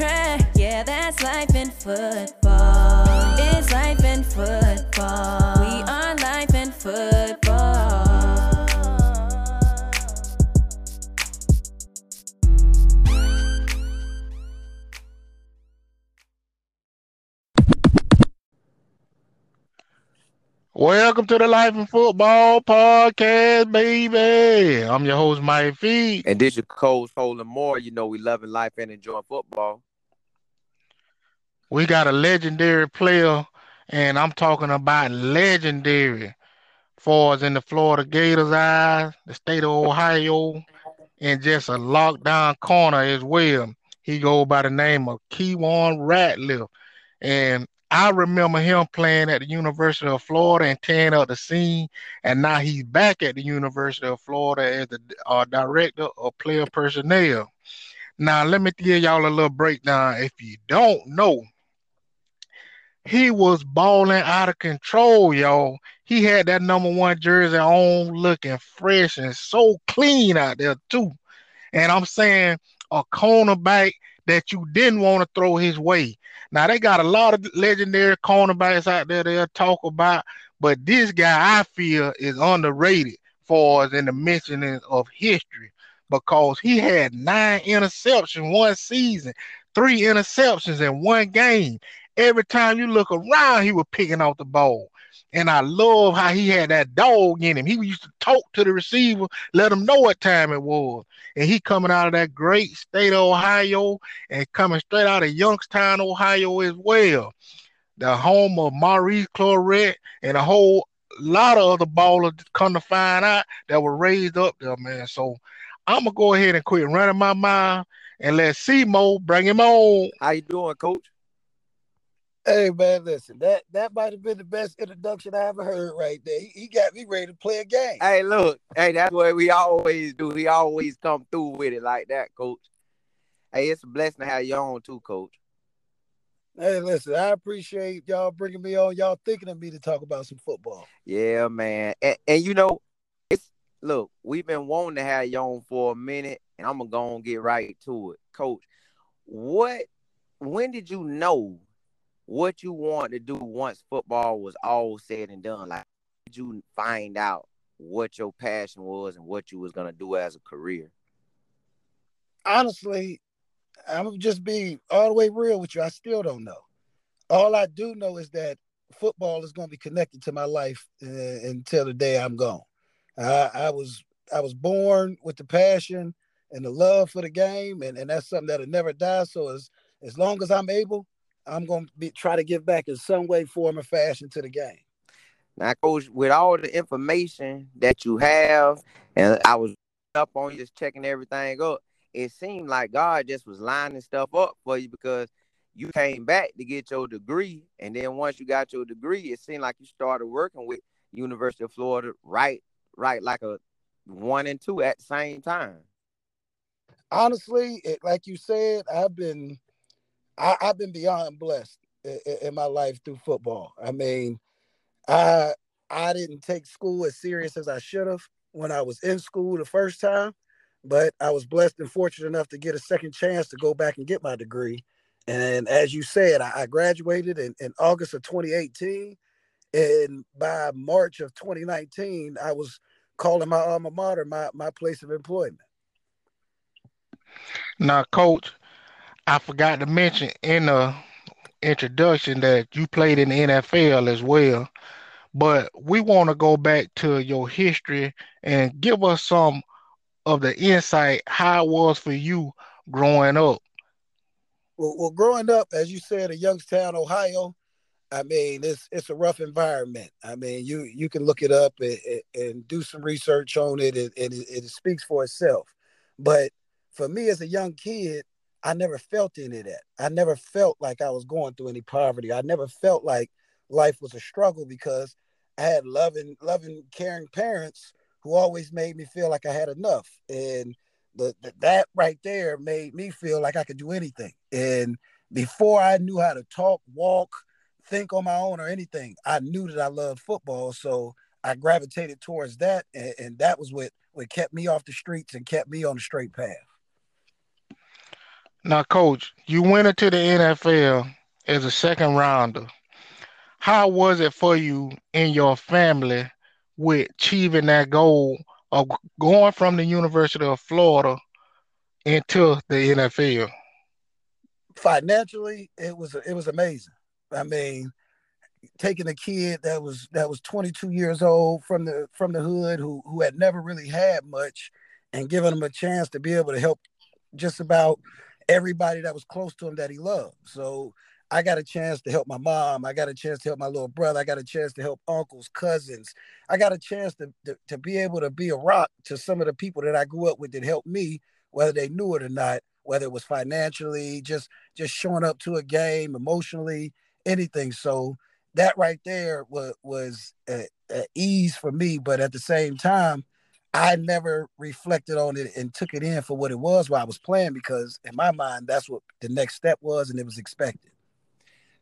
track. Yeah, that's life in football. It's life in football. We are life in football. Welcome to the Life in Football podcast, baby. I'm your host, Mike Fee. And this your coach holding more. You know we loving life and enjoying football. We got a legendary player, and I'm talking about legendary far as in the Florida Gators' eyes, the state of Ohio, and just a lockdown corner as well. He go by the name of Keiwan Ratliff. And I remember him playing at the University of Florida and tearing up the scene, and now he's back at the University of Florida as the uh, director of player personnel. Now, let me give y'all a little breakdown. If you don't know, he was balling out of control, y'all. He had that number one jersey on, looking fresh and so clean out there too. And I'm saying a cornerback that you didn't want to throw his way. Now they got a lot of legendary cornerbacks out there they'll talk about, but this guy I feel is underrated for us in the mentioning of history because he had nine interceptions one season, three interceptions in one game. Every time you look around, he was picking off the ball. And I love how he had that dog in him. He used to talk to the receiver, let him know what time it was. And he coming out of that great state of Ohio and coming straight out of Youngstown, Ohio as well. The home of Maurice Clarett and a whole lot of other ballers come to find out that were raised up there, man. So I'm gonna go ahead and quit running my mouth and let Simo bring him on. How you doing, coach? Hey man, listen, that that might have been the best introduction I ever heard right there. He, he got me ready to play a game. Hey, look, hey, that's what we always do. We always come through with it like that, coach. Hey, it's a blessing to have you on too, coach. Hey, listen, I appreciate y'all bringing me on. Y'all thinking of me to talk about some football. Yeah, man. And, and you know, it's look, we've been wanting to have you on for a minute, and I'm gonna go and get right to it, coach. What? When did you know? What you want to do once football was all said and done? Like, did you find out what your passion was and what you was gonna do as a career? Honestly, I'm just be all the way real with you. I still don't know. All I do know is that football is gonna be connected to my life uh, until the day I'm gone. I, I was I was born with the passion and the love for the game, and, and that's something that'll never die. So as as long as I'm able, I'm going to be try to give back in some way, form, or fashion to the game. Now, coach, with all the information that you have, and I was up on you just checking everything up, it seemed like God just was lining stuff up for you because you came back to get your degree, and then once you got your degree, it seemed like you started working with University of Florida, right, right, like a one and two at the same time. Honestly, it, like you said, I've been I, have been beyond blessed in, in, my life through football. I mean, I I didn't take school as serious as I should have when I was in school the first time, but I was blessed and fortunate enough to get a second chance to go back and get my degree. And as you said, I, graduated in, in August of 2018. And by March of 2019, I was calling my alma mater my, my place of employment. Now, coach, I forgot to mention in the introduction that you played in the NFL as well. But we want to go back to your history and give us some of the insight how it was for you growing up. Well, well, growing up, as you said, in Youngstown, Ohio, I mean, it's it's a rough environment. I mean, you you can look it up and, and do some research on it, and, and it, it speaks for itself. But for me as a young kid, I never felt any of that. I never felt like I was going through any poverty. I never felt like life was a struggle because I had loving, loving, caring parents who always made me feel like I had enough. And the, the, that right there made me feel like I could do anything. And before I knew how to talk, walk, think on my own or anything, I knew that I loved football. So I gravitated towards that, and, and that was what what kept me off the streets and kept me on the straight path. Now, coach, you went into the NFL as a second rounder. How was it for you and your family with achieving that goal of going from the University of Florida into the NFL? Financially, it was it was amazing. I mean, taking a kid that was that was 22 years old from the from the hood who who had never really had much and giving him a chance to be able to help just about everybody that was close to him that he loved. So I got a chance to help my mom. I got a chance to help my little brother. I got a chance to help uncles, cousins. I got a chance to, to, to be able to be a rock to some of the people that I grew up with that helped me, whether they knew it or not, whether it was financially, just just showing up to a game, emotionally, anything. So that right there was was a, a ease for me, but at the same time, I never reflected on it and took it in for what it was while I was playing because in my mind that's what the next step was and it was expected.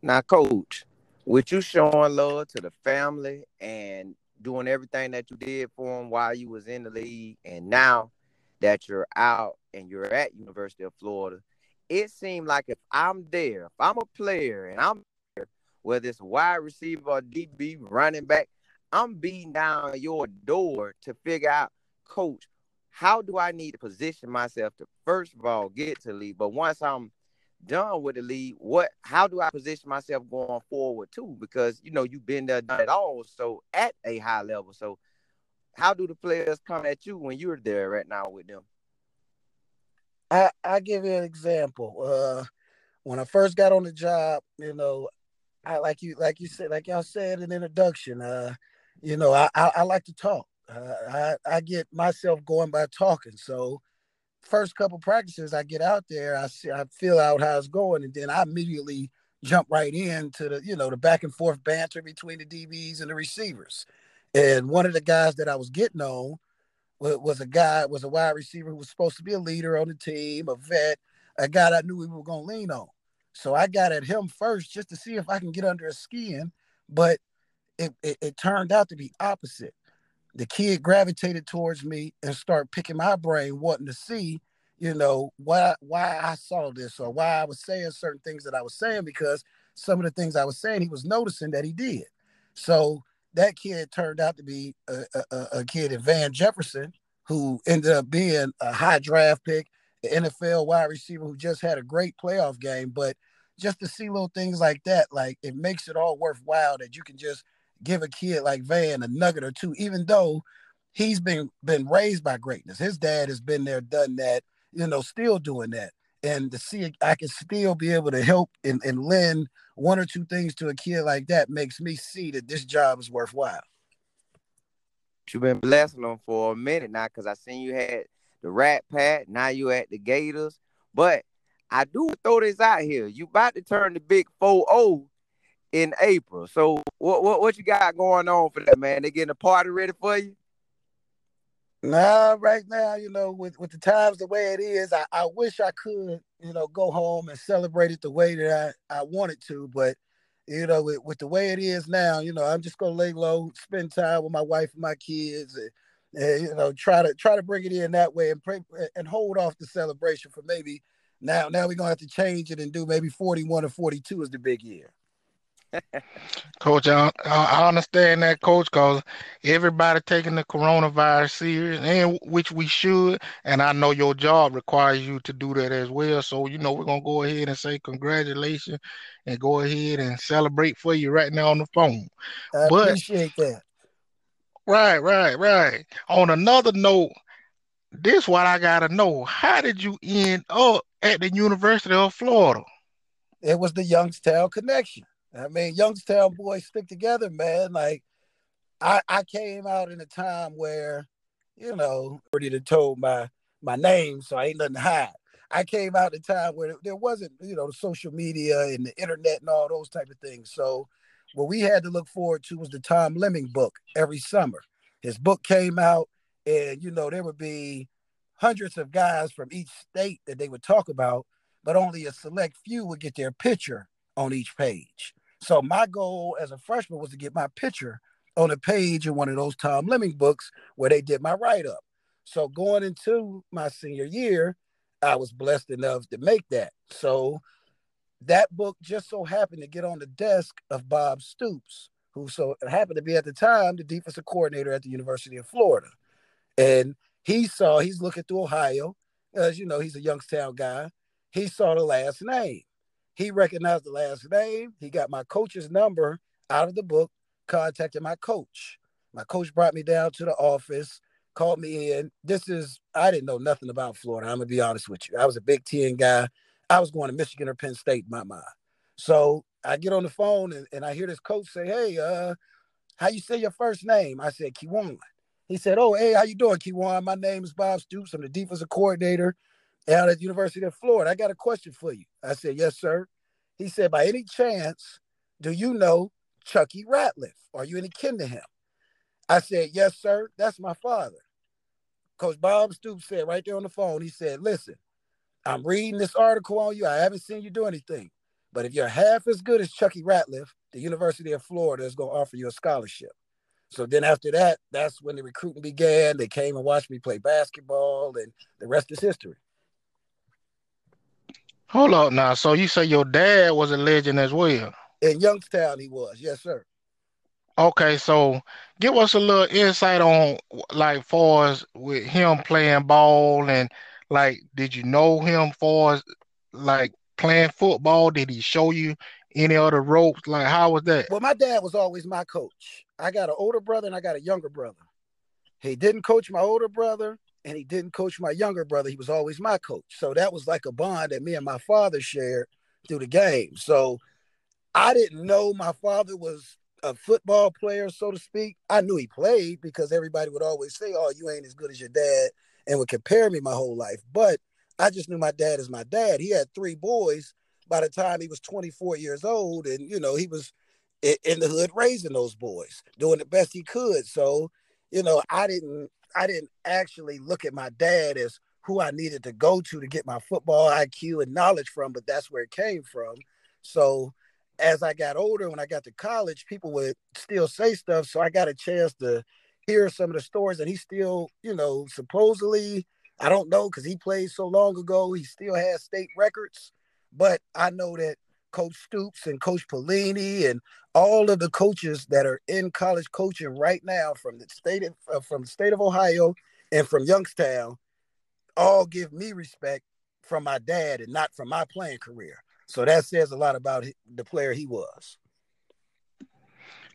Now, coach, with you showing love to the family and doing everything that you did for them while you was in the league, and now that you're out and you're at University of Florida, it seemed like if I'm there, if I'm a player and I'm whether it's wide receiver or DB running back, I'm beating down your door to figure out, coach, how do I need to position myself to first of all get to lead? But once I'm done with the lead, what how do I position myself going forward too? Because you know you've been there done it all, so at a high level. So how do the players come at you when you're there right now with them? I I give you an example. Uh when I first got on the job, you know, I like you like you said like y'all said in introduction. Uh, you know, I I, I like to talk. Uh, I I get myself going by talking. So first couple practices, I get out there, I see, I feel out how it's going, and then I immediately jump right into the you know the back and forth banter between the DBs and the receivers. And one of the guys that I was getting on was, was a guy was a wide receiver who was supposed to be a leader on the team, a vet, a guy I knew we were going to lean on. So I got at him first just to see if I can get under his skin, but it, it, it turned out to be opposite. The kid gravitated towards me and started picking my brain, wanting to see, you know, why why I saw this or why I was saying certain things that I was saying because some of the things I was saying he was noticing that he did. So that kid turned out to be a, a, a kid in Van Jefferson who ended up being a high draft pick NFL wide receiver who just had a great playoff game. But just to see little things like that, like it makes it all worthwhile that you can just give a kid like Van a nugget or two, even though he's been been raised by greatness. His dad has been there, done that, you know, still doing that. And to see I can still be able to help and, and lend one or two things to a kid like that makes me see that this job is worthwhile. You've been blessing them for a minute now because I seen you had the Rat Pack. Now you at the Gators. But I do throw this out here. You about to turn the big 4-0 in April. So what, what what you got going on for that, man? They getting a party ready for you? Nah, right now, you know, with, with the times the way it is, I, I wish I could, you know, go home and celebrate it the way that I, I wanted to. But, you know, with, with the way it is now, you know, I'm just gonna lay low, spend time with my wife and my kids and and, you know, try to try to bring it in that way and pray and hold off the celebration for maybe now. Now we're gonna have to change it and do maybe 41 or 42 is the big year. Coach, I, I understand that, Coach, because everybody taking the coronavirus serious, and which we should. And I know your job requires you to do that as well. So, you know, we're going to go ahead and say congratulations and go ahead and celebrate for you right now on the phone. I but, appreciate that. Right, right, right. On another note, this what I gotta know. How did you end up at the University of Florida? It was the Youngstown connection. I mean, Youngstown boys stick together, man. Like I, I came out in a time where, you know, already told my my name, so I ain't nothing to hide. I came out at a time where there wasn't, you know, the social media and the internet and all those type of things. So what we had to look forward to was the Tom Lemming book every summer. His book came out, and you know, there would be hundreds of guys from each state that they would talk about, but only a select few would get their picture on each page. So my goal as a freshman was to get my picture on a page in one of those Tom Lemming books where they did my write-up. So going into my senior year, I was blessed enough to make that. So that book just so happened to get on the desk of Bob Stoops, who so happened to be at the time the defensive coordinator at the University of Florida. And he saw, he's looking through Ohio, as you know, he's a Youngstown guy. He saw the last name. He recognized the last name. He got my coach's number out of the book, contacted my coach. My coach brought me down to the office called me in. This is I didn't know nothing about Florida. I'm gonna be honest with you. I was a Big Ten guy. I was going to Michigan or Penn State in my mind. So I get on the phone and, and I hear this coach say, Hey, uh, how you say your first name? I said Keiwan. He said, Oh, hey, how you doing, Keiwan? My name is Bob Stoops. I'm the defensive coordinator out at the University of Florida. I got a question for you. I said, Yes, sir. He said, By any chance, do you know Chucky Ratliff? Are you any kin to him? I said, Yes, sir. That's my father. Coach Bob Stoops said right there on the phone, he said, Listen, I'm reading this article on you. I haven't seen you do anything. But if you're half as good as Chucky Ratliff, the University of Florida is going to offer you a scholarship. So then after that, that's when the recruiting began. They came and watched me play basketball, and the rest is history. Hold on now. So you say your dad was a legend as well? In Youngstown, he was. Yes, sir. Okay, so give us a little insight on like far as with him playing ball and like did you know him for like playing football? Did he show you any other ropes? Like how was that? Well, my dad was always my coach. I got an older brother and I got a younger brother. He didn't coach my older brother and he didn't coach my younger brother. He was always my coach. So that was like a bond that me and my father shared through the game. So I didn't know my father was a football player, so to speak. I knew he played because everybody would always say, "Oh, you ain't as good as your dad," and would compare me my whole life. But I just knew my dad as my dad. He had three boys by the time he was 24 years old, and you know he was in the hood raising those boys, doing the best he could. So, you know, I didn't I didn't actually look at my dad as who I needed to go to to get my football IQ and knowledge from, but that's where it came from. So as I got older, when I got to college, people would still say stuff. So I got a chance to hear some of the stories, and he still, you know, supposedly, I don't know because he played so long ago, he still has state records. But I know that Coach Stoops and Coach Pelini and all of the coaches that are in college coaching right now from the state of, uh, from the state of Ohio and from Youngstown all give me respect from my dad and not from my playing career. So that says a lot about the player he was.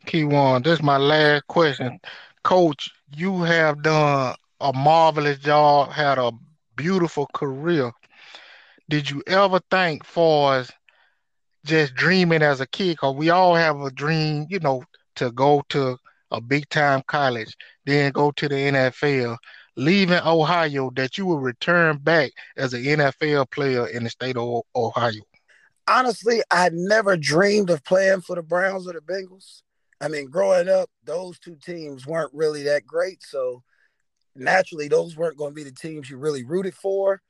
Keiwan, this is my last question. Coach, you have done a marvelous job, had a beautiful career. Did you ever think for us just dreaming as a kid? Because we all have a dream, you know, to go to a big time college, then go to the NFL, leaving Ohio, that you will return back as an NFL player in the state of Ohio? honestly, I never dreamed of playing for the Browns or the Bengals. I mean, growing up, those two teams weren't really that great. So naturally, those weren't going to be the teams you really rooted for.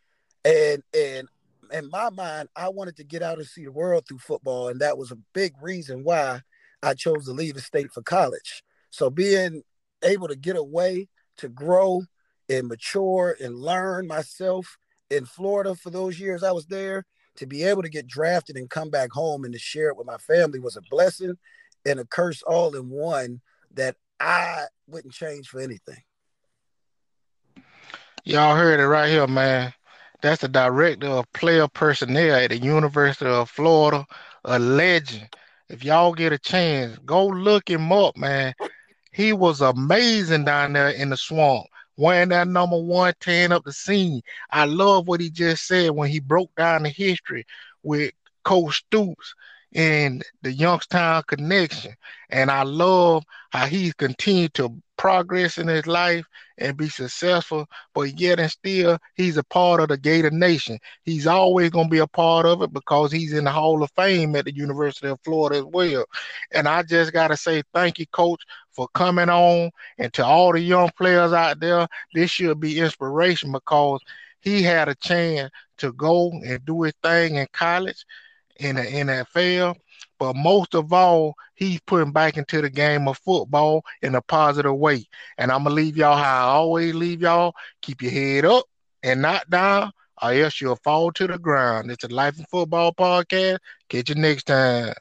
And and in my mind, I wanted to get out and see the world through football, and that was a big reason why I chose to leave the state for college. So being able to get away to grow and mature and learn myself in Florida for those years I was there to be able to get drafted and come back home and to share it with my family was a blessing and a curse all in one that I wouldn't change for anything. Y'all heard it right here, man. That's the director of player personnel at the University of Florida, a legend. If y'all get a chance, go look him up, man. He was amazing down there in the swamp wearing that number one, tearing up the scene. I love what he just said when he broke down the history with Coach Stoops and the Youngstown connection. And I love how he's continued to progress in his life and be successful, but yet and still he's a part of the Gator Nation. He's always going to be a part of it because he's in the Hall of Fame at the University of Florida as well. And I just got to say thank you, Coach, for coming on. And to all the young players out there, this should be inspiration because he had a chance to go and do his thing in college in the NFL but most of all, he's putting back into the game of football in a positive way. And I'm gonna leave y'all how I always leave y'all. Keep your head up and not down, or else you'll fall to the ground. It's a Life in Football podcast. Catch you next time.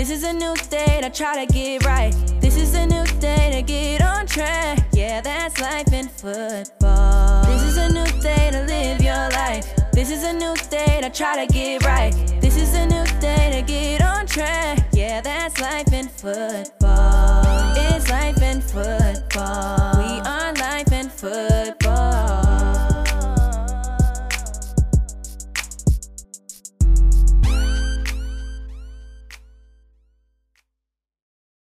This is a new day to try to get right. This is a new day to get on track. Yeah, that's life in football. This is a new day to live your life. This is a new day to try to get right. This is a new day to get on track. Yeah, that's life in football. It's life in football. We are life in football.